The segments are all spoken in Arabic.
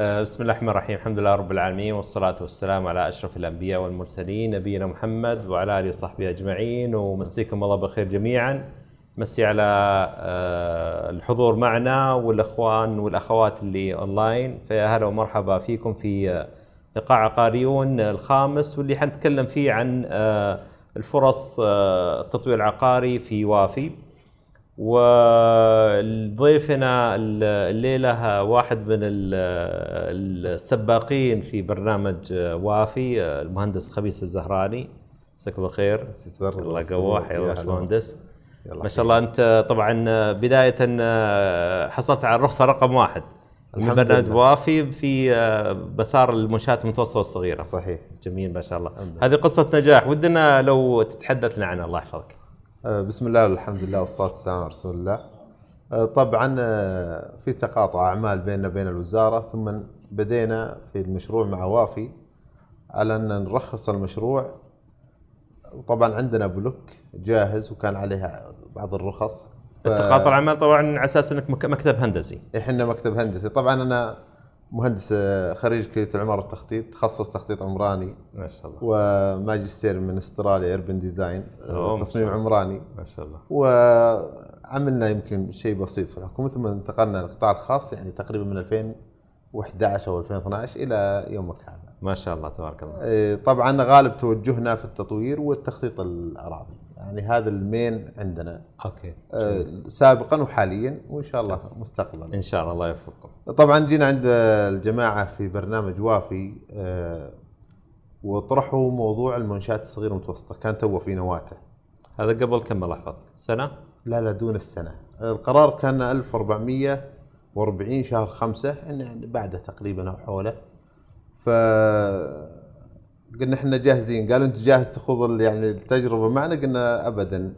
آه، بسم الله الرحمن الرحيم. الحمد لله رب العالمين والصلاة والسلام على أشرف الأنبياء والمرسلين نبينا محمد وعلى آله وصحبه أجمعين. ومسيكم الله بالخير جميعا. مسي على آه، الحضور معنا والأخوان والأخوات اللي أونلاين فيا هلا ومرحبا فيكم في آه، لقاء عقاريون الخامس واللي حنتكلم فيه عن الفرص التطوير العقاري في وافي وضيفنا الليلة واحد من السباقين في برنامج وافي المهندس خبيث الزهراني. مساك الله خير الله يقوى يا باشمهندس. ما شاء الله انت طبعا بداية حصلت على الرخصه رقم واحد من برنامج وافي في مسار المنشآت المتوسطة والصغيرة. صحيح. جميل ما شاء الله. هذه قصة نجاح ودنا لو تتحدث لنا عنها الله يحفظك. بسم الله والحمد لله والصلاة والسلام على رسول الله. آه، طبعا آه، في تقاطع أعمال بيننا وبين الوزارة ثم بدينا في المشروع مع وافي على أن نرخص المشروع. طبعا عندنا بلوك جاهز وكان عليها بعض الرخص. ف... تقاطع الأعمال طبعا على أساس أنك مكتب هندسي. إحنا مكتب هندسي. طبعا أنا مهندس آه، خريج كلية العمارة والتخطيط تخصص تخطيط عمراني ما شاء الله. وماجستير من استراليا urban design تصميم عمراني. ما شاء الله. وعملنا يمكن شيء بسيط في الحكومة ثم انتقلنا للقطاع الخاص يعني تقريبا من 2011 أو 2012 إلى يومك هذا. ما شاء الله تبارك الله. إيه، طبعا غالب توجهنا في التطوير والتخطيط الأراضي. يعني هذا ال main عندنا. okay. آه سابقا وحاليا وإن شاء الله مستقبلا. إن شاء الله الله يوفقكم. طبعا جينا عند الجماعة في برنامج وافي آه وطرحوا موضوع المنشآت الصغيرة والمتوسطة. كان تو في نواته. هذا قبل كم الله يحفظك؟ سنة؟ لا لا دون السنة. القرار كان 1440 شهر خمسة يعني بعده تقريبا أو حوله. ف قلنا إحنا جاهزين. قالوا أنت جاهز تخوض يعني التجربة معنا؟ قلنا ابدا.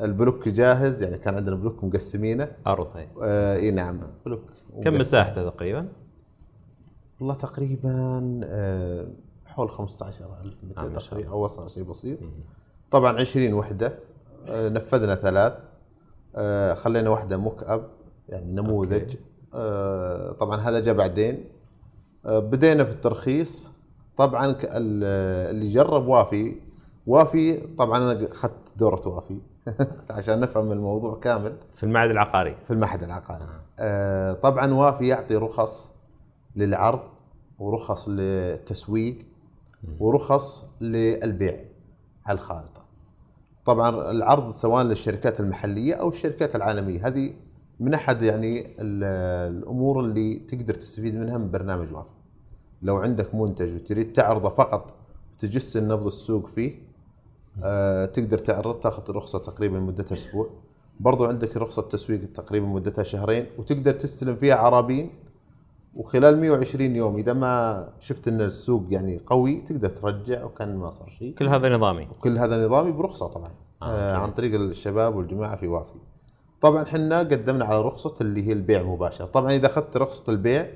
البلوك جاهز يعني كان عندنا بلوك مقسمينه. أرض آه إي نعم. بلوك كم مساحته تقريبا؟ والله تقريبا آه حول 15000 متر آه تقريبا أو وصل شيء بسيط. طبعا 20 وحدة. آه نفذنا ثلاث. آه خلينا واحدة موك اب يعني نموذج. آه طبعا هذا جاء بعدين. آه بدينا في الترخيص. طبعا اللي جرب وافي وافي طبعا أنا أخذت دورة وافي عشان نفهم الموضوع كامل. في المعهد العقاري. في المعهد العقاري. آه. طبعا وافي يعطي رخص للعرض ورخص للتسويق ورخص للبيع على الخارطة. طبعا العرض سواء للشركات المحلية أو الشركات العالمية. هذه من أحد يعني الأمور اللي تقدر تستفيد منها من برنامج وافي. لو عندك منتج وتريد تعرضه فقط وتجس النبض السوق فيه آه تقدر تعرض تاخذ رخصة تقريبا مدتها أسبوع. برضو عندك رخصة تسويق تقريبا مدتها شهرين وتقدر تستلم فيها عرابين وخلال 120 يوم إذا ما شفت إن السوق يعني قوي تقدر ترجع وكان ما صار شيء. كل هذا نظامي. وكل هذا نظامي برخصة طبعا. آه آه عن طريق الشباب والجماعة في وافي. طبعا إحنا قدمنا على رخصة اللي هي البيع مباشر. طبعا إذا أخذت رخصة البيع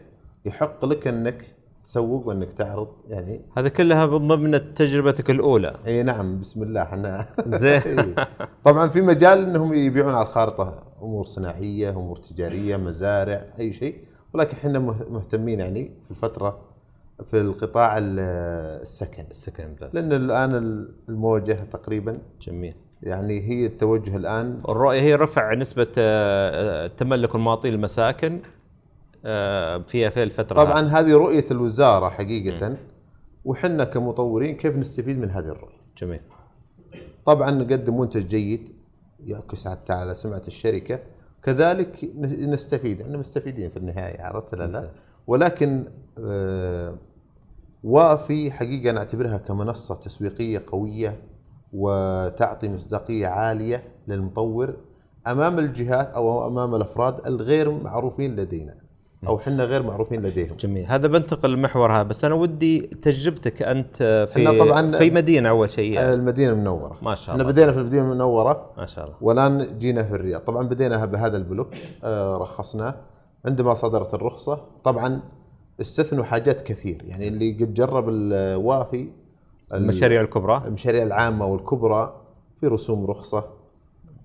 يحق لك إنك تسوق وإنك تعرض يعني هذا كلها من ضمن تجربتك الأولى. إي نعم بسم الله إحنا زين. طبعا في مجال إنهم يبيعون على الخارطة أمور صناعية أمور تجارية مزارع أي شيء. ولكن إحنا مهتمين يعني في الفترة في القطاع السكن. السكن بس. لأن الآن الموجة تقريبا جميل. يعني هي التوجه الآن. الرؤية هي رفع نسبة آه، تملك المواطنين المساكن. آه، في في الفترة طبعا هذه. رؤية الوزارة حقيقة. وحنا كمطورين كيف نستفيد من هذه الرؤية؟ جميل. طبعا نقدم منتج جيد. يعكس حتى على سمعه الشركة. كذلك نستفيد. إحنا مستفيدين في النهاية عرفت لا؟ لا ولكن آه وافي حقيقة نعتبرها كمنصة تسويقية قوية وتعطي مصداقية عالية للمطور أمام الجهات أو أمام الأفراد الغير معروفين لدينا. أو إحنا غير معروفين لديهم. جميل. هذا بنتقل للمحور هذا بس أنا ودي تجربتك أنت في طبعا في مدينة أول شيء. يعني. المدينة المنورة. ما شاء الله. إحنا بدينا في المدينة المنورة. ما شاء الله. والآن جينا في الرياض. طبعا بدينا بهذا البلوك آه رخصناه عندما صدرت الرخصة. طبعا استثنوا حاجات كثير. يعني اللي قد جرب الوافي المشاريع الكبرى. المشاريع العامة والكبرى في رسوم رخصة.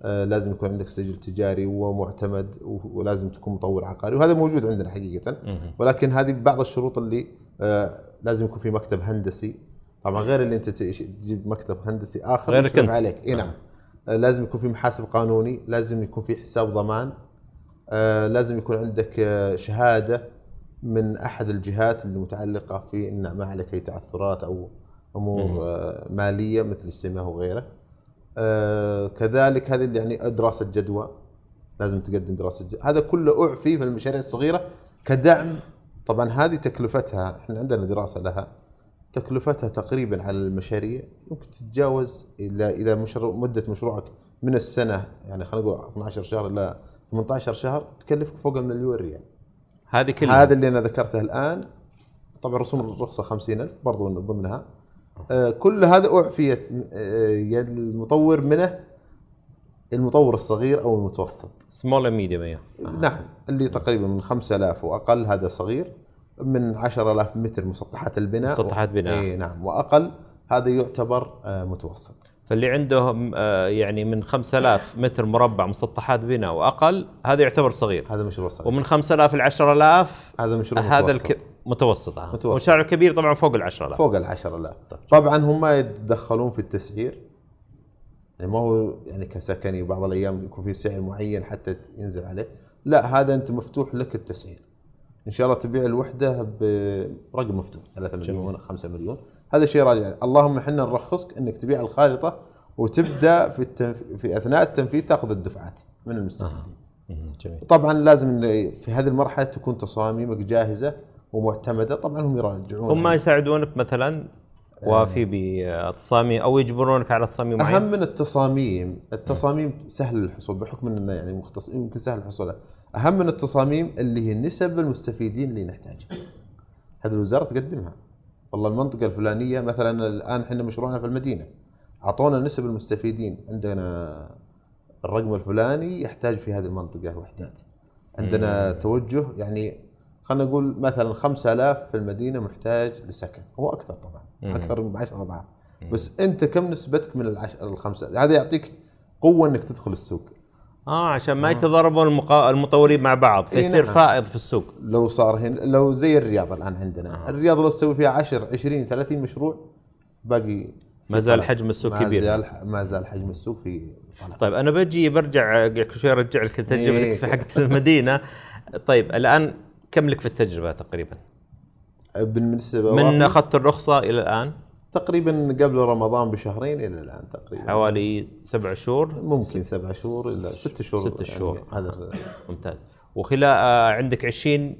لازم يكون عندك سجل تجاري ومعتمد ولازم تكون مطور عقاري وهذا موجود عندنا حقيقة. ولكن هذه بعض الشروط اللي آه، لازم يكون في مكتب هندسي طبعا غير اللي انت تجيب مكتب هندسي آخر غيرك مشرف أنت. عليك إي نعم آه، لازم يكون في محاسب قانوني لازم يكون في حساب ضمان آه، لازم يكون عندك آه، شهادة من أحد الجهات المتعلقة في إن ما عليك أي تعثرات أو. أمور آه، مالية مثل السمه وغيره آه، كذلك هذه اللي يعني دراسة جدوى. لازم تقدم دراسة جدوى. هذا كله أعفي في المشاريع الصغيرة كدعم. طبعا هذه تكلفتها إحنا عندنا دراسة لها. تكلفتها تقريبا على المشاريع يمكن تتجاوز اذا إذا مشروع مدة مشروعك من السنة يعني خلينا نقول 12 شهر إلى 18 شهر تكلفك فوق المليون ريال. هذه كلها. هذا اللي أنا ذكرته الآن. طبعا رسوم الرخصة 50000 برضو من ضمنها. آه، كل هذا أعفيت آه، يد المطور منه المطور الصغير أو المتوسط. small and medium نعم اللي تقريبا من 5000 وأقل هذا صغير من 10000 متر مسطحات البناء. مسطحات بناء. اي نعم وأقل هذا يعتبر آه، متوسط. فاللي عنده آه، يعني من 5000 متر مربع مسطحات بناء وأقل هذا يعتبر صغير. هذا مشروع صغير. ومن 5000 ل 10000 هذا مشروع هذا متوسط. الك... متوسط آه. متوسط. والمشاريع الكبير طبعا فوق ال 10000 فوق ال 10000 طيب. طبعا هم ما يتدخلون في التسعير. يعني ما هو يعني كسكني بعض الأيام يكون في سعر معين حتى ينزل عليه. لا هذا أنت مفتوح لك التسعير. إن شاء الله تبيع الوحدة برقم مفتوح 3 مليون 5 مليون. هذا شيء راجع. اللهم إحنا نرخصك إنك تبيع الخارطة وتبدأ في التنف... في أثناء التنفيذ تأخذ الدفعات من المستفيدين. مم، جميل. طبعا لازم في هذه المرحلة تكون تصاميمك جاهزة. ومعتمدة. طبعا هم يراجعون هم يساعدونك مثلا وفي بتصاميم أو يجبرونك على تصاميم معين؟ أهم من التصاميم. التصاميم سهل الحصول بحكم اننا يعني مختص يمكن سهل الحصول. أهم من التصاميم اللي هي نسب المستفيدين اللي نحتاجها. هذه الوزارة تقدمها. والله المنطقة الفلانية مثلا الآن إحنا مشروعنا في المدينة. أعطونا نسب المستفيدين. عندنا الرقم الفلاني يحتاج في هذه المنطقة وحدات. عندنا توجه يعني خلينا نقول مثلا 5000 في المدينة محتاج لسكن هو أكثر طبعا مم. أكثر من 10 أضعاف بس أنت كم نسبتك من العش... الخمسة هذا يعطيك قوة إنك تدخل السوق آه عشان ما يتضاربون المقا... المطورين مع بعض إيه فيصير نعم. فائض في السوق لو صار هنا لو زي الرياض الآن عندنا آه. الرياض لو تسوي فيها 10 20 30 مشروع باقي ما زال. حجم السوق ما كبير. زال ما زال حجم السوق في طلب طيب أنا بجي برجع كل شوي أرجع لك تجربتك إيه. في حقت المدينة طيب الآن كم لك في التجربة تقريبا؟ بالنسبة من أخذت الرخصة إلى الآن؟ تقريبا قبل رمضان بشهرين إلى الآن تقريبا. حوالي سبع شهور؟ ممكن سبع شهور إلى ست شهور. ست شهور. يعني هذا ال- ممتاز. وخلال آه عندك 20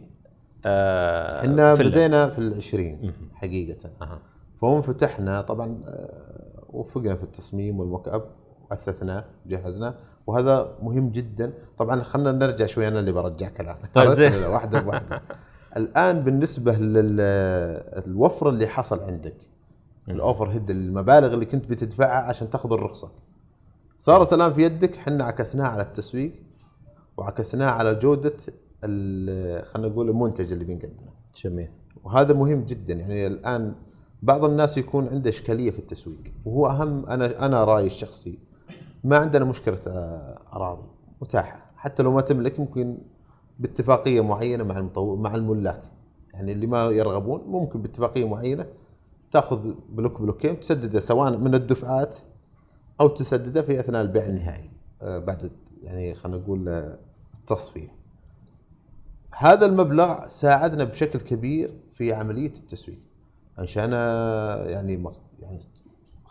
آه إحنا. بدينا في العشرين حقيقة. أها. فهم فتحنا طبعا آه، وفقنا في التصميم والموك أب. اثثناه جهزناه وهذا مهم جدا. طبعا خلينا نرجع شوي أنا اللي برجع كلامك طيب زين. واحدة بواحدة. الآن بالنسبة للوفر اللي حصل عندك الأوفر هيد المبالغ اللي كنت بتدفعها عشان تاخذ الرخصة. صارت الآن في يدك إحنا عكسناها على التسويق وعكسناها على جودة خلينا نقول المنتج اللي بنقدمه. جميل. وهذا مهم جدا. يعني الآن بعض الناس يكون عنده إشكالية في التسويق وهو أهم أنا أنا رأيي الشخصي ما عندنا مشكلة آه، أراضي متاحة. حتى لو ما تملك ممكن باتفاقية معينة مع المطور مع الملاك. يعني اللي ما يرغبون ممكن باتفاقية معينة تاخذ بلوك بلوكين تسدده سواء من الدفعات أو تسدده في أثناء البيع النهائي. آه، بعد يعني خلينا نقول آه، التصفية. هذا المبلغ ساعدنا بشكل كبير في عملية التسويق. عشان يعني يعني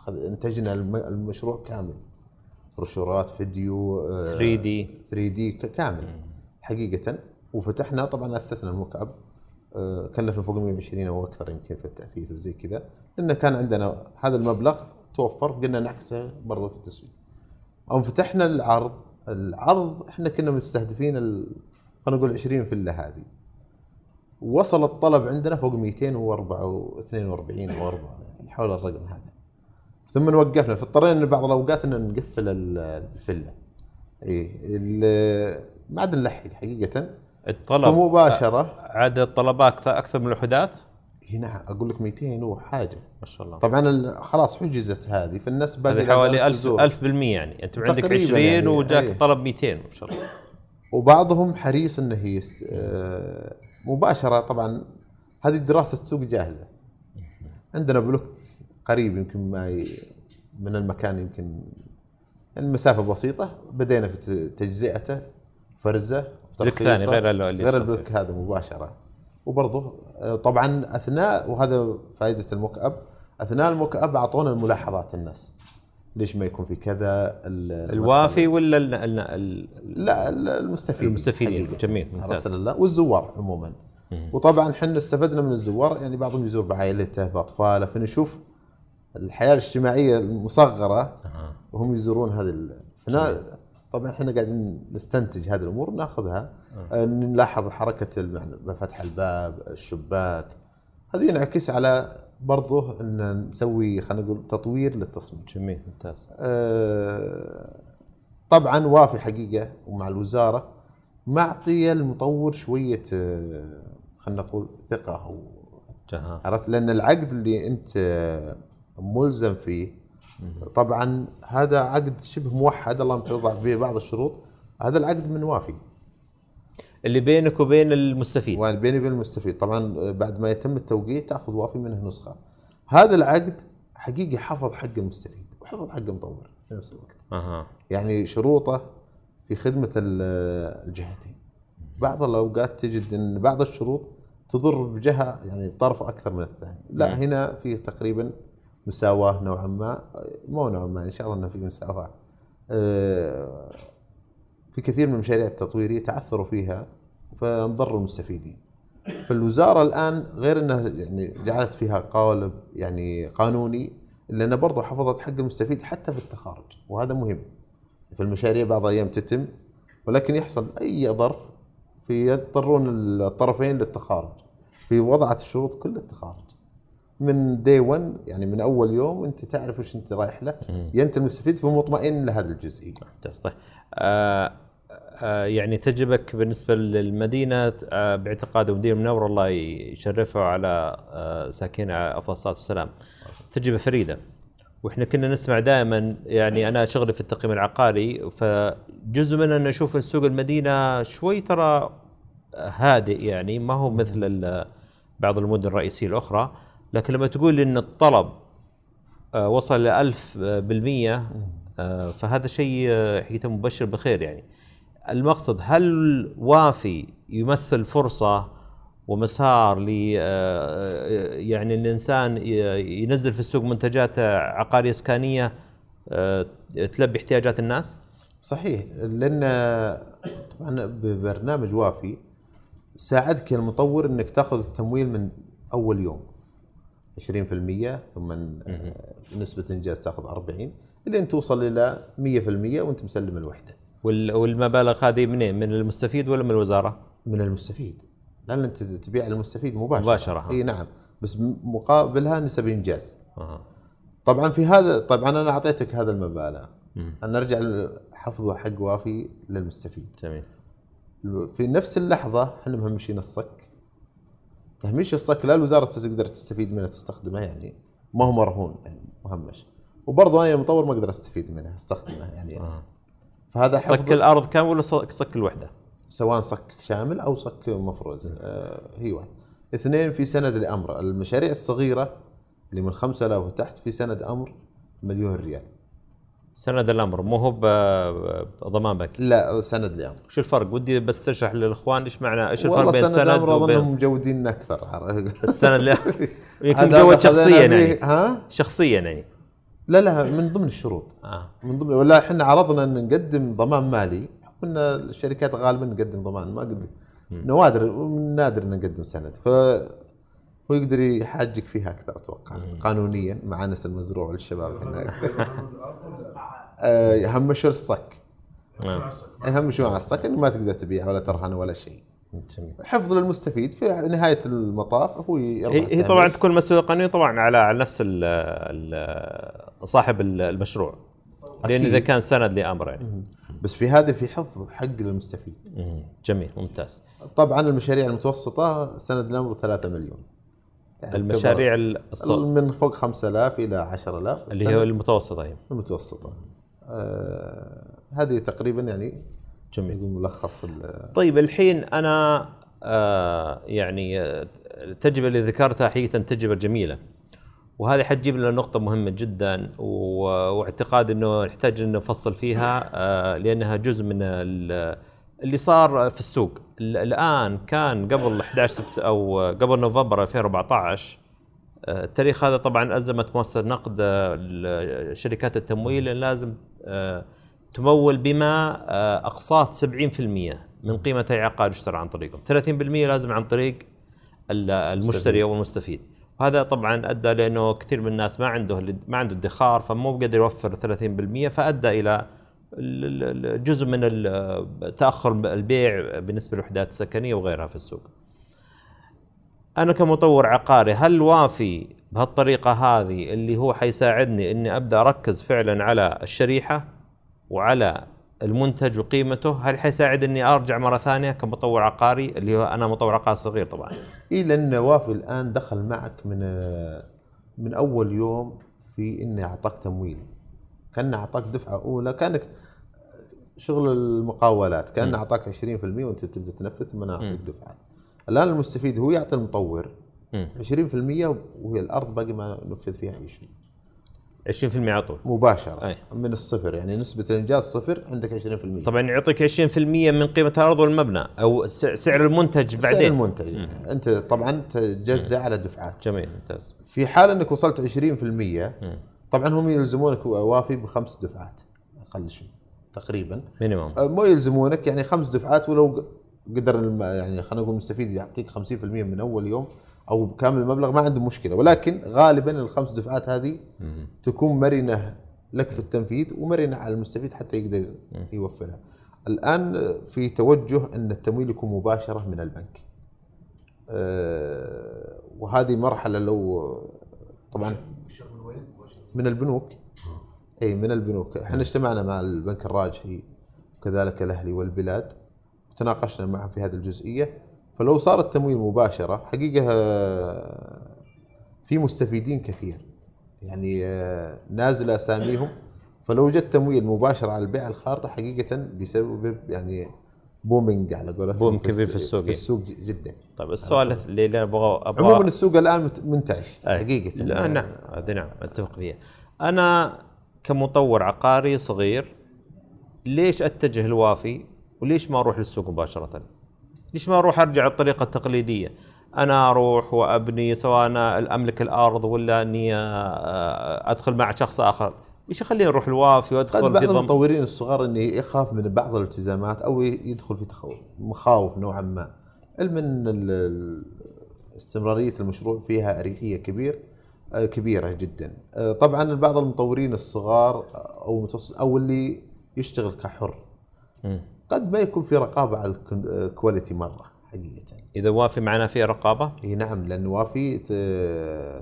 انتجنا الم- المشروع كامل. بروشورات فيديو آه، 3D. 3D كامل حقيقة. وفتحنا طبعا أثثنا ال mock-up آه، كلفنا فوق 120 أو أكثر يمكن في التأثيث وزي كذا لأن كان عندنا هذا المبلغ توفر قلنا نعكسه برضه في التسويق. أو فتحنا العرض العرض إحنا كنا مستهدفين خلينا نقول 20 فيلا هذه. وصل الطلب عندنا فوق 242 أو 4 يعني حول الرقم هذا. ثم وقفنا فاضطرينا بعض الأوقات إن نقفل ال- الفيلا. إي ما عاد نلحق حقيقة. الطلب فمباشره عدد الطلبات أكثر أكثر من الوحدات هنا أقول لك 200 وحاجة. ما شاء الله. طبعا خلاص حجزت هذه فالناس باقي لا حوالي زالت 1000 تزور. 1000 بالمية يعني. أنت عندك تقريباً 20 يعني، وجاك أي. طلب 200 ما شاء الله. وبعضهم حريص انه يست... آه، مباشرة. طبعا هذه دراسة سوق جاهزة. عندنا بلوك قريب يمكن ما ي... من المكان يمكن المسافة بسيطة بدينا في تجزئته فرزة بلوك ثاني غير اللي- غير البلوك هذا مباشرة. وبرضه آه، طبعا أثناء وهذا فائدة الموك أب أثناء الموك أب أعطونا الملاحظات الناس. ليش ما يكون في كذا؟ ال- الوافي ولا ال ال ال لا ال- المستفيدين. جميل، ممتاز. الله والزوار عموما. مم. وطبعا إحنا استفدنا من الزوار يعني بعضهم يزور بعائلته بأطفاله فنشوف الحياة الاجتماعية المصغرة. وهم يزورون هذه ال... فنا طبعا إحنا قاعدين نستنتج هذه الأمور نأخذها. آه، نلاحظ حركة الم- فتح الباب الشباك. هذه ينعكس على برضه إن نسوي خلينا نقول تطوير للتصميم. جميل ممتاز. آه، طبعا وافي حقيقة ومع الوزارة معطيه المطور شوية آه، خلينا نقول ثقة عرفت؟ لأن العقد اللي أنت ملزم فيه. طبعا هذا عقد شبه موحد اللهم توضع به بعض الشروط. هذا العقد من وافي. اللي بينك وبين المستفيد. وبيني وبين المستفيد. طبعا بعد ما يتم التوقيع تأخذ وافي منه نسخة. هذا العقد حقيقي حفظ حق المستفيد وحفظ حق المطور في نفس الوقت. أها. يعني شروطه في خدمة ال- الجهتين. بعض الأوقات تجد أن بعض الشروط تضر بجهة يعني بطرف أكثر من الثاني. لا. هنا في تقريبا مساواة نوعا ما مو نوعا ما إن شاء الله أنه في مساواة. آه، في كثير من المشاريع التطويرية تعثروا فيها فانضروا المستفيدين. فالوزارة الآن غير أنها يعني جعلت فيها قالب يعني قانوني إلا أنها برضو حفظت حق المستفيد حتى في التخارج وهذا مهم. في المشاريع بعض الأيام تتم ولكن يحصل أي ظرف في يضطرون الطرفين للتخارج. في وضعت الشروط كل التخارج. من دي 1 يعني من أول يوم أنت تعرف وش أنت رايح له. يا أنت المستفيد فمطمئن لهذه الجزئيه ممتاز. طيب. آه آه يعني تجربك بالنسبة للمدينة آه باعتقاد مدير المنور الله يشرفه على ساكنها افضل الصلاه والسلام تجربة فريدة. وإحنا كنا نسمع دائما يعني أنا شغلي في التقييم العقاري فجزء منه أن نشوف سوق المدينة شوي ترى هادئ يعني ما هو مثل بعض المدن الرئيسية الأخرى. لكن لما تقول إن الطلب آه، وصل ل 1000 بالمية آه، فهذا شيء آه، حقيقة مبشر بخير يعني المقصد هل وافي يمثل فرصة ومسار ل آه، يعني إن الانسان ينزل في السوق منتجات عقارية إسكانية آه، تلبي احتياجات الناس؟ صحيح لأن طبعا ببرنامج وافي ساعدك المطور إنك تأخذ التمويل من أول يوم 20% ثم نسبة إنجاز تأخذ 40 لين توصل إلى 100% وأنت مسلم الوحدة وال- والمبالغ هذه منين؟ من المستفيد ولا من الوزارة؟ من المستفيد لأن أنت تبيع للمستفيد مباشرة مباشرة. إي نعم بس مقابلها نسب إنجاز أها. طبعا في هذا طبعا أنا أعطيتك هذا المبالغ. أنا نرجع حفظه حق وافي للمستفيد جميل في نفس اللحظة إحنا مهمشين الصك تهميش الصك لا الوزارة تقدر تستفيد منه تستخدمه يعني. ما هو مرهون يعني مهمش وبرضه أنا المطور ما أقدر أستفيد منه استخدمه يعني. آه. فهذا صك الأرض كم ولا صك صك الوحدة؟ سواء صك شامل أو صك مفروز. آه هي واحد. اثنين في سند الامر المشاريع الصغيرة اللي من 5000 وتحت في سند أمر مليون ريال. سند الأمر مو هو بضمان بنكي لا سند لامر وش الفرق؟ ودي بس تشرح للإخوان إيش معنى إيش الفرق بين سند الأمر أظنهم وبين مجودين أكثر. السند لا. يمكن هذا مجود شخصيا يعني. ها؟ شخصيا يعني. لا لا من ضمن الشروط. آه. من ضمن ولا إحنا عرضنا إن نقدم ضمان مالي. بحكم الشركات غالبا نقدم ضمان ما قد نوادر من النادر ان نقدم سند. ف هو يقدر يحاجك فيها أكثر أتوقع. قانونيا مع انس المزروع للشباب هنا آه، يهمشوا الصك. آه. يهمشوا على الصك. إنه ما تقدر تبيع ولا ترهن ولا شيء. جميل. حفظ للمستفيد في نهاية المطاف هو هي, هي طبعا. تكون مسؤولية قانونية طبعا على على نفس ال ال صاحب ال- المشروع. لأن. إذا كان سند لأمر يعني. بس في هذا في حفظ حق للمستفيد مم. جميل ممتاز. طبعا المشاريع المتوسطة سند الامر 3 مليون. المشاريع الص... من فوق 5000 إلى 10000 اللي هي المتوسطة هي المتوسطة. آه هذه تقريبا يعني جميل. ملخص طيب الحين أنا آه يعني آه، التجربه اللي ذكرتها حقيقة تجربه جميلة. وهذه حتجيب لنا نقطة مهمة جدا واعتقاد إنه نحتاج إن نفصل فيها آه، لأنها جزء من اللي صار في السوق. ال- الآن كان قبل 11 سبت أو قبل نوفمبر 2014 آه، التاريخ هذا طبعا ازمت مؤسسة نقد آه، شركات التمويل لازم آه، تمول بما أقساط 70% من قيمة أي عقار يشترى عن طريقهم 30% لازم عن طريق ال- المشتري أو المستفيد. وهذا طبعا أدى لأنه كثير من الناس ما عنده ما عنده ادخار فمو بقدر يوفر 30% فأدى إلى ال- ال- ال- جزء من تأخر البيع بالنسبة للوحدات السكنية وغيرها في السوق. أنا كمطور عقاري هل وافي بهالطريقة هذه اللي هو حيساعدني إني أبدأ أركز فعلا على الشريحة وعلى المنتج وقيمته؟ هل حيساعد إني أرجع مرة ثانية كمطور عقاري اللي هو أنا مطور عقاري صغير طبعا؟ اي لأن وافي الآن دخل معك من من أول يوم في انه أعطاك تمويل. كان أعطاك دفعة أولى كأنك شغل المقاولات كان م. أعطاك 20% وأنت تبدأ تنفذ ثم أعطيك م. دفعات الآن المستفيد هو يعطي المطور مم. 20% وهي الأرض باقي ما نفذ فيها أي شيء 20% على طول مباشرة أي. من الصفر يعني نسبة الإنجاز صفر عندك 20% طبعا يعطيك 20% من قيمة الأرض والمبنى أو سعر المنتج سعر بعدين المنتج مم. أنت طبعا تجزع على دفعات جميل ممتاز في حال أنك وصلت 20% مم. طبعا هم يلزمونك وافي بخمس دفعات أقل شيء تقريبا مينيموم أه، مو يلزمونك يعني خمس دفعات ولو قدر يعني خلينا نقول المستفيد يعطيك 50% من أول يوم أو بكامل المبلغ ما عنده مشكلة ولكن غالبا الخمس دفعات هذه مم. تكون مرنة لك في التنفيذ ومرنة على المستفيد حتى يقدر مم. يوفرها. الآن في توجه أن التمويل يكون مباشرة من البنك. أه، وهذه مرحلة لو طبعا من البنوك. إي من البنوك. إحنا اجتمعنا مع البنك الراجحي وكذلك الأهلي والبلاد وتناقشنا معهم في هذه الجزئية. فلو صار التمويل مباشرة حقيقة آه، في مستفيدين كثير. يعني آه، نازلة أساميهم. فلو جت تمويل مباشر على البيع الخارطة حقيقة بيسبب يعني بومينج على قولتهم بوم كبير في السوق في يعني. السوق جدا. طيب السؤال اللي أنا أبغى عموما السوق الآن منتعش أي. حقيقة. لا نعم. هذه نعم أتفق فيها. أنا كمطور عقاري صغير ليش أتجه الوافي؟ وليش ما أروح للسوق مباشرة؟ ليش ما أروح أرجع الطريقة التقليدية؟ أنا أروح وأبني سواء أنا أملك الأرض ولا أني آه، أدخل مع شخص آخر. إيش يخليني أروح الوافي قد وادخل بعض في المطورين الصغار إنه يخاف من بعض الالتزامات أو يدخل في تخوف مخاوف نوعا ما. علم ان ال- ال- استمرارية المشروع فيها أريحية كبير. كبيرة جدا. آه، طبعا بعض المطورين الصغار أو المتوسط أو اللي يشتغل كحر. قد ما يكون في رقابة على ال quality مرة حقيقة. إذا وافي معنا فيه رقابة؟ إي نعم لأن وافي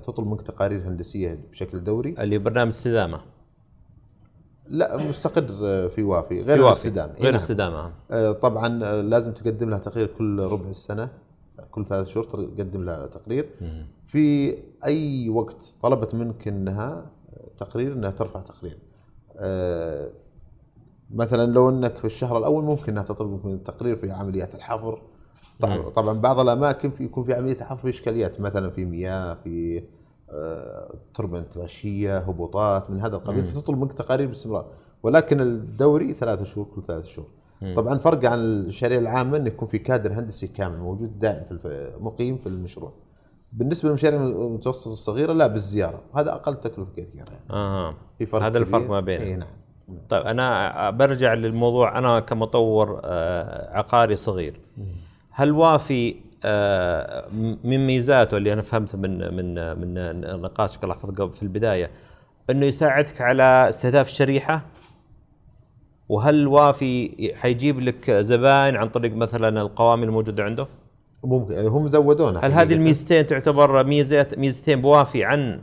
تطلب منك تقارير هندسية بشكل دوري. اللي برنامج استدامة. لا مستقر في وافي في غير وافي. الاستدامة. غير نعم. استدامة. آه، طبعا آه، لازم تقدم لها تقرير كل ربع السنة. كل ثلاث شهور تقدم لها تقرير. في أي وقت طلبت منك إنها تقرير إنها ترفع تقرير. آه، مثلا لو إنك في الشهر الأول ممكن إنها تطلب منك من التقرير في عمليات الحفر. طبعا, بعض الأماكن يكون في عملية الحفر في إشكاليات مثلا في مياه في آه، تربه غشية هبوطات من هذا القبيل. فتطلب منك تقارير باستمرار. ولكن الدوري ثلاثة شهور كل ثلاثة شهور. مم. طبعا فرق عن الشريعة العامة إنه يكون في كادر هندسي كامل موجود دائم في مقيم في المشروع. بالنسبة للمشاريع المتوسطة الصغيرة لا بالزيارة، هذا أقل تكلفة كثير يعني. أها في فرق هذا الفرق. ما بينهم. اي نعم. طيب أنا برجع للموضوع أنا كمطور آه، عقاري صغير هل وافي آه، من ميزاته اللي أنا فهمته من من من نقاشك الله يحفظك في البداية إنه يساعدك على استهداف الشريحه وهل وافي حيجيب لك زبائن عن طريق مثلا القوائم الموجودة عنده؟ ممكن هم زودونا هل هذه. الميزتين تعتبر ميزات ميزتين بوافي عن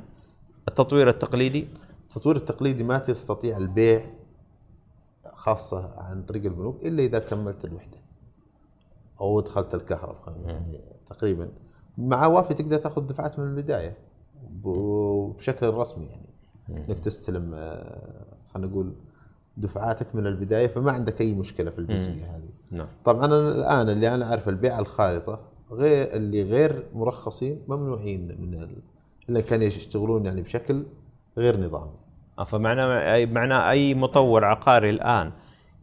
التطوير التقليدي؟ التطوير التقليدي ما تستطيع البيع خاصة عن طريق البنوك إلا إذا كملت الوحدة أو دخلت الكهرباء يعني تقريبا مع وافي تقدر تأخذ دفعات من البداية ب- بشكل رسمي يعني إنك تستلم آه، خلينا نقول دفعاتك من البداية فما عندك أي مشكلة في الجزئية هذه. نعم. طبعا أنا الآن اللي أنا اعرف البيع الخالطه غير اللي غير مرخصين ممنوعين من ال... إلا كان يشتغلون يعني بشكل غير نظامي. آه، فمعنى أي معناه أي مطور عقاري الآن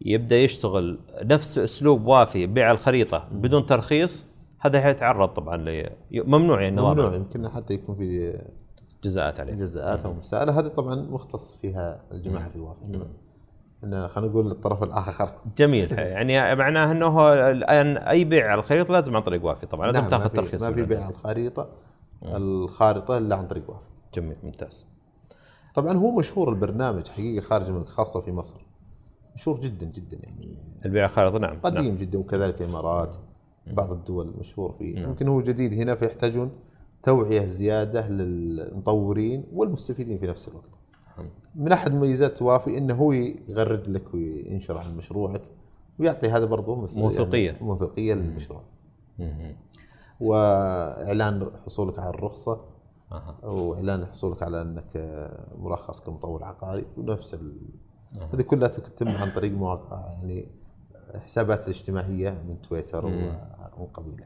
يبدأ يشتغل نفس أسلوب وافي بيع الخريطة بدون ترخيص هذا حيتعرض طبعا ل ممنوع يعني ممنوع يمكن حتى يكون في جزاءات عليه. جزاءات أو مساءله هذه طبعا مختص فيها الجماعة في الوافي خلينا نقول الطرف الآخر. جميل. يعني معناه إنه الآن أي بيع على الخريطة لازم عن طريق وافي طبعا لازم نعم، تاخذ ترخيص ما في. بيع الخريطة. الخارطة إلا عن طريق وافي. جميل ممتاز. طبعا هو مشهور البرنامج حقيقه خارج من خاصة في مصر. مشهور جدا جدا يعني. البيع الخارطه نعم قديم نعم. جدا وكذلك الإمارات بعض الدول مشهور فيه. يمكن هو جديد هنا فيحتاجون توعية زيادة للمطورين والمستفيدين في نفس الوقت. من أحد مميزات وافي إنه هو يغرد لك وينشر عن مشروعك ويعطي هذا برضه موثوقية. يعني موثوقية للمشروع. وإعلان حصولك على الرخصة أها. وإعلان حصولك على إنك مرخص كمطور عقاري ونفس ال... هذه كلها تتم عن طريق مواقع يعني حسابات اجتماعية من تويتر و- وقبيلة.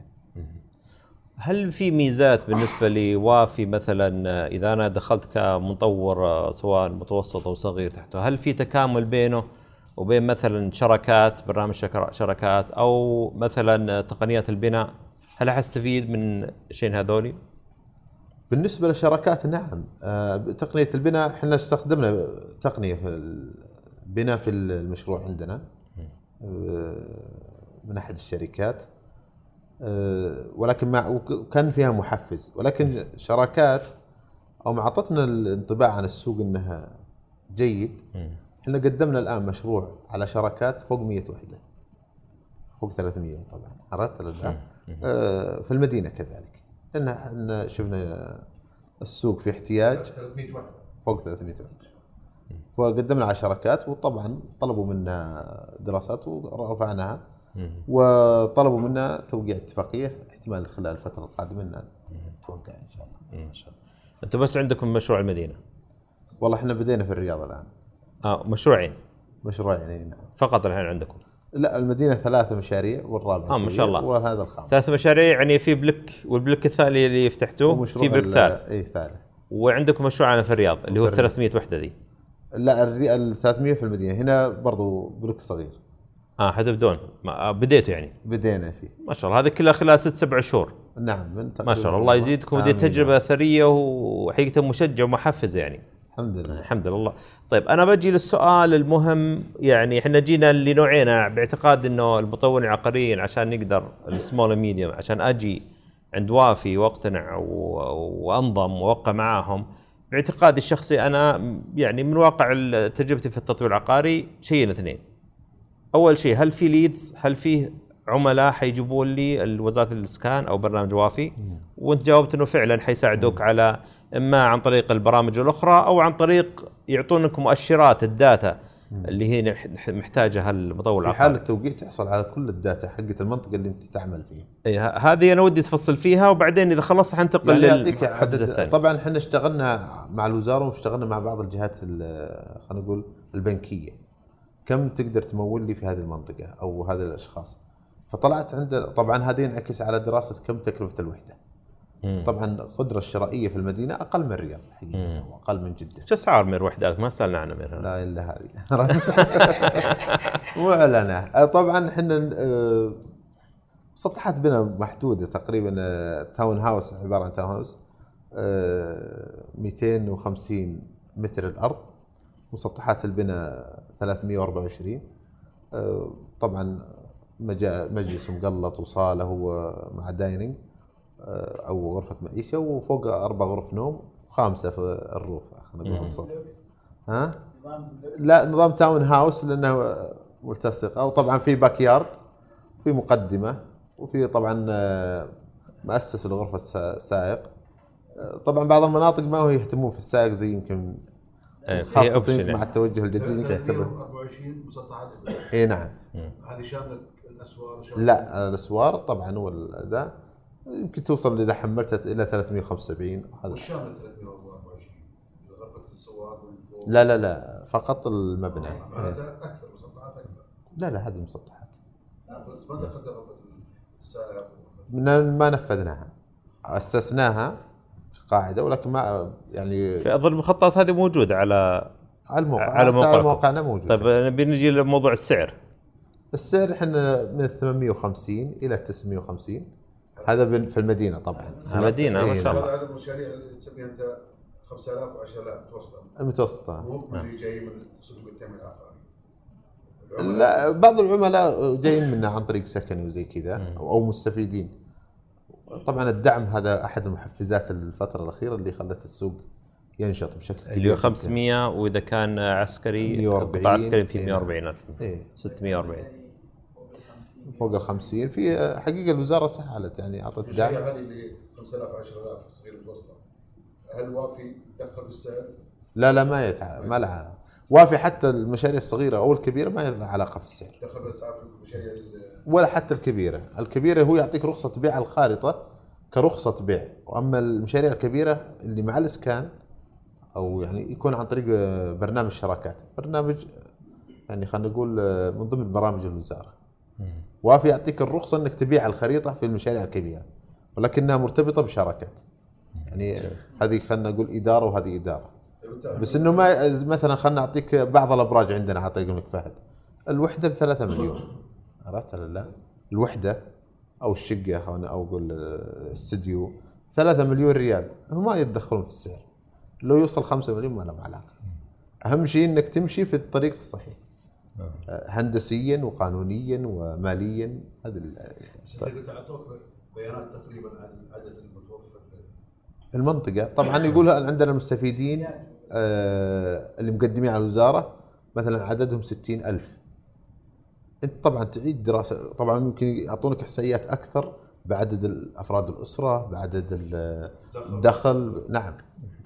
هل في ميزات بالنسبة لوافي مثلا إذا أنا دخلت كمطور سواء متوسط أو صغير تحته هل في تكامل بينه وبين مثلا شركات برنامج شركات أو مثلا تقنيات البناء؟ هل حستفيد من شيء هذولي؟ بالنسبة للشراكات نعم. آه، تقنية البناء إحنا استخدمنا تقنية في البناء في المشروع عندنا. آه، من أحد الشركات. آه، ولكن مع وك- كان فيها محفز. ولكن شراكات أو ما أعطتنا الانطباع عن السوق إنها جيد إحنا قدمنا الآن مشروع على شراكات فوق 100 وحدة. فوق 300 طبعا. عرفت الان آه، في المدينة كذلك. لأن إحنا شفنا السوق في احتياج. 300 وحده فوق 300 وحده وقدمنا على شراكات وطبعا طلبوا منا دراسات ورفعناها. وطلبوا منا توقيع اتفاقية احتمال خلال الفترة القادمة انها توقع إن شاء الله. ما شاء الله. أنتم بس عندكم مشروع المدينة. والله إحنا بدينا في الرياض الآن. آه مشروعين. مشروع يعني نعم. فقط الحين عندكم. لا المدينة ثلاثة مشاريع والرابع آه، ما شاء الله. وهذا الخامس. ثلاث مشاريع يعني في بلك والبلك الثاني اللي فتحتوه في بلك ال- ثالث. إي ثالث. وعندكم مشروع أنا في الرياض اللي هو في الرياض. 300 وحدة ذي. لا ال 300 في المدينة. هنا برضو بلوك صغير. آه ما- آه، بديتوا يعني. بدينا فيه. ما شاء الله هذه كلها خلال ست سبع شهور. نعم من ما شاء الله. الله يزيدكم آمين. تجربة ثرية وحقيقة مشجعه ومحفزه يعني. الحمد لله. الحمد لله. طيب أنا بجي للسؤال المهم يعني إحنا جينا لنوعين باعتقاد إنه المطورين العقاريين عشان نقدر ال small medium عشان أجي عند وافي وأقتنع وأنضم وأوقع معاهم. باعتقادي الشخصي أنا يعني من واقع تجربتي في التطوير العقاري شيئين اثنين. أول شيء هل في leads هل فيه عملاء حيجيبون لي وزارة الإسكان أو برنامج وافي؟ وأنت جاوبت إنه فعلا حيساعدوك على إما عن طريق البرامج الأخرى أو عن طريق يعطونك مؤشرات ال data اللي هي نح- محتاجها المطور في حال العقاري التوقيع تحصل على كل ال data حقت المنطقة اللي أنت تعمل فيها. ه- هذه أنا ودي تفصل فيها وبعدين إذا خلصت حنتقل يعني الثاني. طبعا إحنا اشتغلنا مع الوزارة واشتغلنا مع بعض الجهات ال- خلينا نقول البنكية. كم تقدر تمول لي في هذه المنطقة أو هذه الأشخاص؟ فطلعت عند طبعا هذه ينعكس على دراسة كم تكلفة الوحدة. مم. طبعا القدرة الشرائية في المدينة أقل من الرياض حقيقة واقل من جدة. شو أسعار مير وحدات؟ ما سألنا عنها مير لا إلا هذه. معلنه طبعا إحنا آه، مسطحات بنا محدودة تقريبا آه، town house عبارة عن town house آه، 250 متر الأرض. مسطحات البناء 324 آه، طبعا مجلس مقلط وصاله ومع dining آه، أو غرفة معيشة وفوق أربع غرف نوم وخامسة في ال roof خلينا نقول في السطح ها؟ لا نظام town house لأنه ملتصقه وطبعا في backyard في مقدمة وفي طبعا آه، مؤسس لغرفة السا- سائق. آه، طبعا بعض المناطق ما هو يهتمون في السائق زي يمكن إيه، خاصه option مع يعني. التوجه الجديد يهتم 324 مسطحات اي نعم. هذه شاملة الأسوار لا الأسوار طبعا والذا يمكن توصل إذا حملتها إلى 375 هذا والشامل 324 غرفة السواق والفوق لا لا لا فقط المبنى. آه، معناتها أكثر مسطحات أكثر لا لا هذه مسطحات لا بس ما دخلت غرفة السائق. ما نفذناها. أسسناها. قاعدة ولكن ما يعني في أظن المخططات هذه موجودة على على الموقع. على موقعنا موجود طيب نبي نجي لموضوع السعر. السعر إحنا من 850 إلى 950 هذا في المدينة طبعا. في المدينة، ما شاء الله. المشاريع اللي تسميها أنت 5000 و10000 متوسطة. المتوسطه مو اللي جاي من صندوق التامين العقاري لا بعض العملاء جايين منا عن طريق سكني وزي كذا أو مستفيدين. طبعا الدعم هذا أحد المحفزات الفترة الأخيرة اللي خلت السوق ينشط بشكل كبير اللي هو جداً. 500 وإذا كان عسكري 140 قطاع عسكري في إيه. 140 ألف إيه 640 فوق ال 50 في حقيقة الوزارة سهلت يعني أعطت دعم المشاريع هذه اللي 5000 10000 صغيرة متوسطه هل وافي يدخل في السعر؟ لا لا ما يتع... ما لها. وافي حتى المشاريع الصغيرة أو الكبيرة ما لها علاقة في السعر دخل بالاسعار في المشاريع ال- ولا حتى الكبيرة، الكبيرة هو يعطيك رخصة بيع على الخارطة كرخصة بيع، وأما المشاريع الكبيرة اللي مع الإسكان أو يعني يكون عن طريق آه، برنامج شراكات، برنامج يعني خلينا نقول آه، من ضمن برامج الوزارة. وافي يعطيك الرخصة إنك تبيع على الخريطة في المشاريع الكبيرة، ولكنها مرتبطة بشراكات. يعني هذه خلينا نقول إدارة وهذه إدارة. طيب بس إنه ما مثلا خلينا نعطيك بعض الأبراج عندنا على طريق الملك فهد. الوحدة ب 3 مليون. عرفت ولا لا؟ الوحدة أو الشقة أو أو أقول الاستديو 3 مليون ريال. هم ما يتدخلون في السعر. لو يوصل 5 مليون ما لهم علاقة. أهم شيء إنك تمشي في الطريق الصحيح. آه، هندسيا وقانونيا وماليا. هذا ال- بس أنت قلت اعطوك بيانات تقريبا عن العدد المتوفر. المنطقة. طبعا يقول عندنا المستفيدين آه، اللي مقدمين على الوزارة مثلا عددهم ستين ألف. انت طبعا تعيد دراسة طبعا ممكن يعطونك احصائيات أكثر بعدد الأفراد الأسرة بعدد ال- الدخل نعم.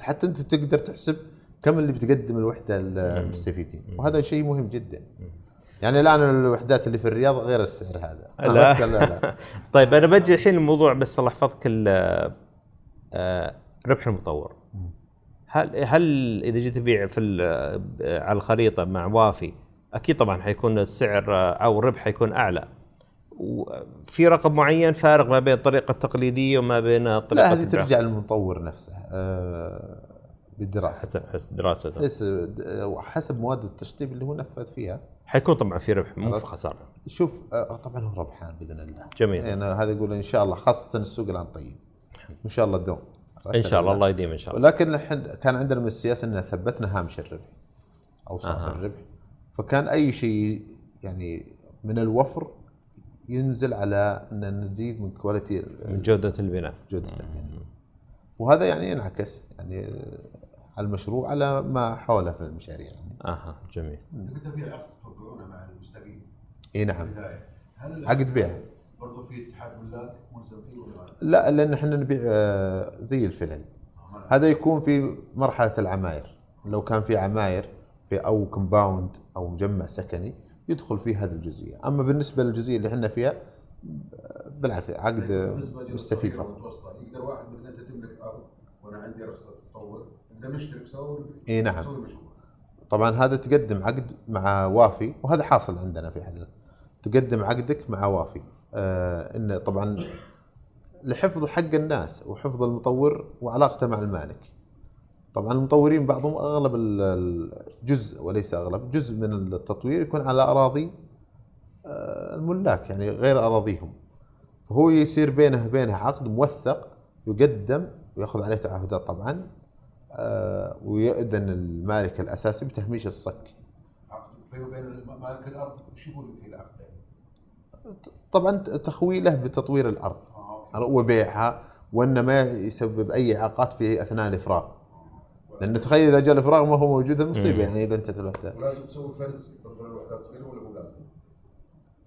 حتى أنت تقدر تحسب كم اللي بتقدم الوحدة المستفيدين وهذا شيء مهم جدا. يعني الآن الوحدات اللي في الرياض غير السعر هذا. لا. لا لا. طيب أنا بجي الحين الموضوع بس الله يحفظك آه، ربح المطور. هل هل إذا جيت تبيع في ال- على الخريطة مع وافي أكيد طبعا حيكون السعر آه، أو الربح حيكون أعلى. وفي رقم معين فارق ما بين الطريقة التقليدية وما بين طريقة لا هذه البيع. ترجع للمطور نفسه آه، بالدراسة. حسب حسب دراسته. حسب حسب مواد التشطيب اللي هو نفذ فيها. حيكون طبعا في ربح مو في. خسارة. شوف آه، طبعا هو ربحان بإذن الله. جميل. يعني هذا يقول إن شاء الله خاصة السوق الآن طيب. إن شاء الله الدوم إن شاء الله الله يديم إن شاء الله. ولكن كان عندنا من السياسة ان ثبتنا هامش الربح أو صافي أها. الربح. فكان أي شيء يعني من الوفر ينزل على أن نزيد من quality من جودة البناء. جودة البناء. وهذا يعني ينعكس يعني على المشروع على ما حوله في المشاريع يعني. أها جميل. انت قلت في عقد توقعونه مع المستفيد إي نعم. هل عقد بيع برضه في اتحاد ملاك ملزم فيه ولا لا؟ لأن إحنا نبيع آه، زي الفلل. هذا يكون في مرحلة العماير. لو كان في عماير أو compound أو مجمع سكني يدخل فيه هذه الجزئية. أما بالنسبة للجزئية اللي إحنا فيها بالعكس عقد مستفيد فقط. يقدر واحد مثلا أنت تملك أرض وأنا عندي رخصة تطور نقدر نشترك سوا إي نعم. مشروع. طبعا هذا تقدم عقد مع وافي وهذا حاصل عندنا في حد تقدم عقدك مع وافي. آه انه طبعا لحفظ حق الناس وحفظ المطور وعلاقته مع المالك. طبعا المطورين بعضهم أغلب ال- الجزء وليس أغلب جزء من التطوير يكون على أراضي آه، الملاك يعني غير أراضيهم. فهو يصير بينه وبينه عقد موثق يقدم ويأخذ عليه تعهدات طبعا آه، ويأذن المالك الأساسي بتهميش الصك. عقد بينه وبين مالك الأرض شو يقول في العقد؟ طبعا تخويله بتطوير الأرض أوكي. وبيعها وان ما يسبب أي اعاقات في أثناء الإفراغ. لأن تخيل إذا جاء الافراغ ما هو موجود مصيبة. يعني إذا أنت الوحده ولازم تسوي فرز برضه الوحدات صغيره ولا مو لازم؟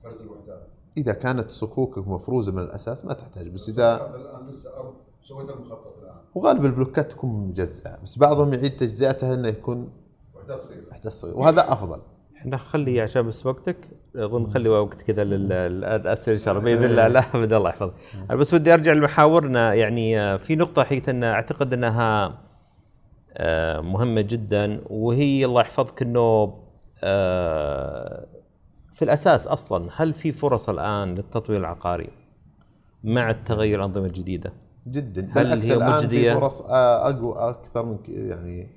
فرز الوحدات إذا كانت صكوكك مفروزة من الأساس ما تحتاج بس إذا هذا الآن لسه ارض سويت المخطط الآن. وغالب البلوكات تكون مجزئه بس بعضهم يعيد تجزئتها إنه يكون وحدات صغيره وحده صغيره وهذا أفضل. نخلي عشان بس وقتك أظن نخلي وقت كذا لل- للأسئلة إن شاء الله بإذن الله. لا ابد الله يحفظك. بس ودي أرجع لمحاورنا يعني آه، في نقطة حقيقه أعتقد أنها مهمة جدا وهي الله يحفظك إنه آه، في الأساس أصلا هل في فرص الآن للتطوير العقاري مع التغير الأنظمة الجديدة؟ جدا هل هي مجدية؟ في فرص آه، أقوى أكثر من يعني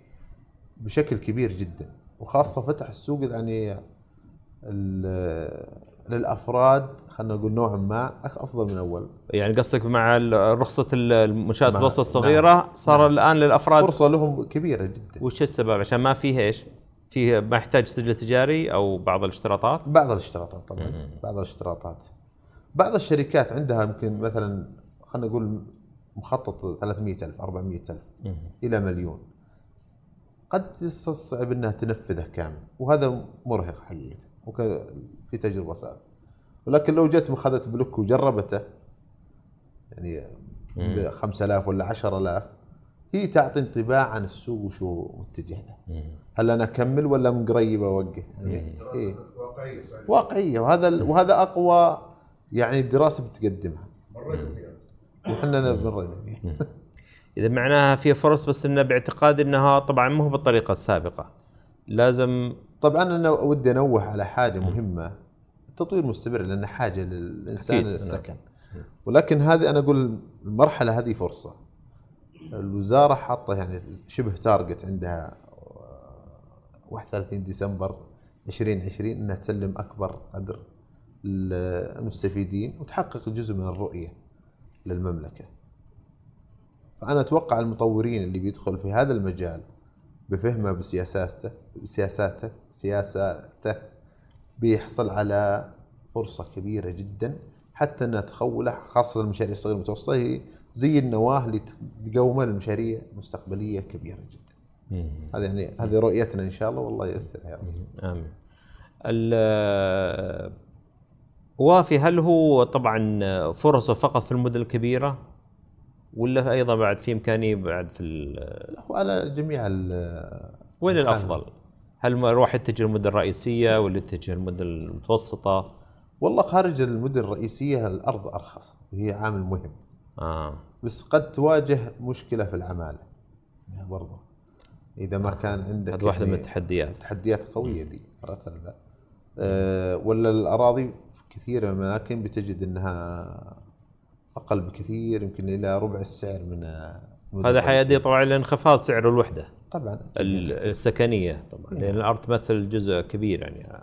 بشكل كبير جدا وخاصة فتح السوق يعني ال- للأفراد خلينا نقول نوعا ما أفضل من أول. يعني قصدك مع رخصة ال- المنشآت مع- المتوسطه الصغيرة صار نعم. الآن للأفراد؟ فرصة لهم كبيرة جدا. وش السبب؟ عشان ما فيه إيش؟ فيه ما يحتاج سجل تجاري أو بعض الاشتراطات؟ بعض الاشتراطات طبعا. بعض الاشتراطات. بعض الشركات عندها يمكن مثلا خلينا نقول مخطط 300000 400000 إلى مليون. قد تستصعب إنها تنفذه كامل وهذا مرهق حقيقة. وك- في تجربة سابقه ولكن لو جت اخذت بلوك وجربته يعني ب 5000 ولا 10000 هي تعطي انطباع عن السوق وشو متجه له. هل أنا أكمل ولا من قريب اوقف يعني إيه؟ واقعية واقعية. وهذا ال- وهذا أقوى يعني دراسة بتقدمها. مريتوا فيها وحنا مرينا فيها إذا معناها فيها فرص بس انه باعتقاد إنها طبعا مو بالطريقة السابقة. لازم طبعا أنا ودي أنوه على حاجة مهمة. التطوير مستمر لأنه حاجة للإنسان أكيد، للسكن. ولكن هذه أنا أقول المرحلة هذه فرصة. الوزارة حاطة يعني شبه تارجت عندها آه، 31 ديسمبر 2020 إنها تسلم أكبر قدر للمستفيدين وتحقق جزء من الرؤية للمملكة. فأنا أتوقع المطورين اللي بيدخل في هذا المجال بفهمه بسياساته بسياساته سياساته بيحصل على فرصة كبيرة جدا حتى انها تخوله خاصة المشاريع الصغيرة والمتوسطه هي زي النواة اللي تقومه لمشاريع مستقبلية كبيرة جدا. هذه يعني هذه رؤيتنا إن شاء الله والله ييسرها يا رب. آمين ال- وافي هل هو طبعا فرصه فقط في المدن الكبيرة ولا أيضا بعد في إمكانية بعد في ال- وعلى جميع ال- وين الأفضل؟ هل ما الواحد يتجه المدن الرئيسية ولا يتجه المدن المتوسطة؟ والله خارج المدن الرئيسية الأرض أرخص وهي عامل مهم. آه. بس قد تواجه مشكلة في العمالة. برضه إذا ما كان عندك هذه واحدة من يعني التحديات. تحديات قوية دي عرفت ولا لا؟ أه ولا الأراضي في كثير من الأماكن بتجد إنها أقل بكثير يمكن إلى ربع السعر من هذا. حيؤدي طبعا لانخفاض سعر الوحدة. طبعا. ال- السكنية طبعا لأن الأرض تمثل جزء كبير يعني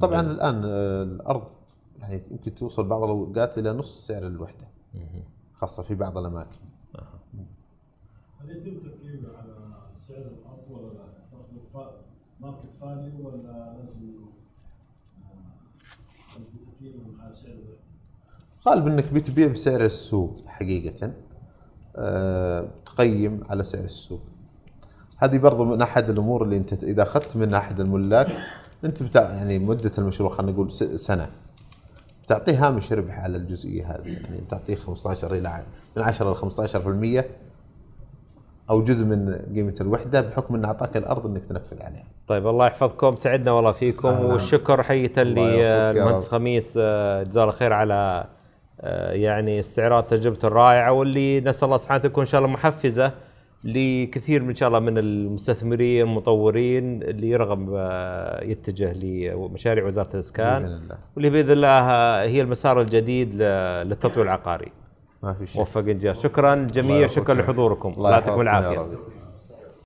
طبعا الآن آه، الأرض يعني يمكن توصل بعض الأوقات إلى نص سعر الوحدة خاصة في بعض الأماكن هل يتم تقييمه على سعر الأرض ولا لا؟ market value ولا لازم آه، على سعر الوحدة؟ غالب إنك بتبيع بسعر السوق حقيقة أه تقيم على سعر السوق هذه برضو من أحد الأمور اللي أنت إذا أخذت من أحد الملاك أنت بتاع يعني مدة المشروع خلينا نقول سنة بتعطيه هامش ربح على الجزئية هذه يعني بتعطيه 15 إلى من 10 ل 15% أو جزء من قيمة الوحدة بحكم إن أعطاك الأرض إنك تنفذ عليها. طيب الله يحفظكم سعدنا والله فيكم. والشكر حقيقة للمهندس. خميس آه، جزاه الله خير على آه، يعني استعراض تجربته الرائعة واللي نسأل الله سبحانه تكون إن شاء الله محفزة لكثير من إن شاء الله من المستثمرين المطورين اللي يرغب آه، يتجه لمشاريع وزارة بإذن الاسكان الله واللي بإذن الله آه، هي المسار الجديد للتطوير العقاري ما في شيء. موفق انجاز شكرا الله جميع شكرا. لحضوركم الله يعطيكم العافية.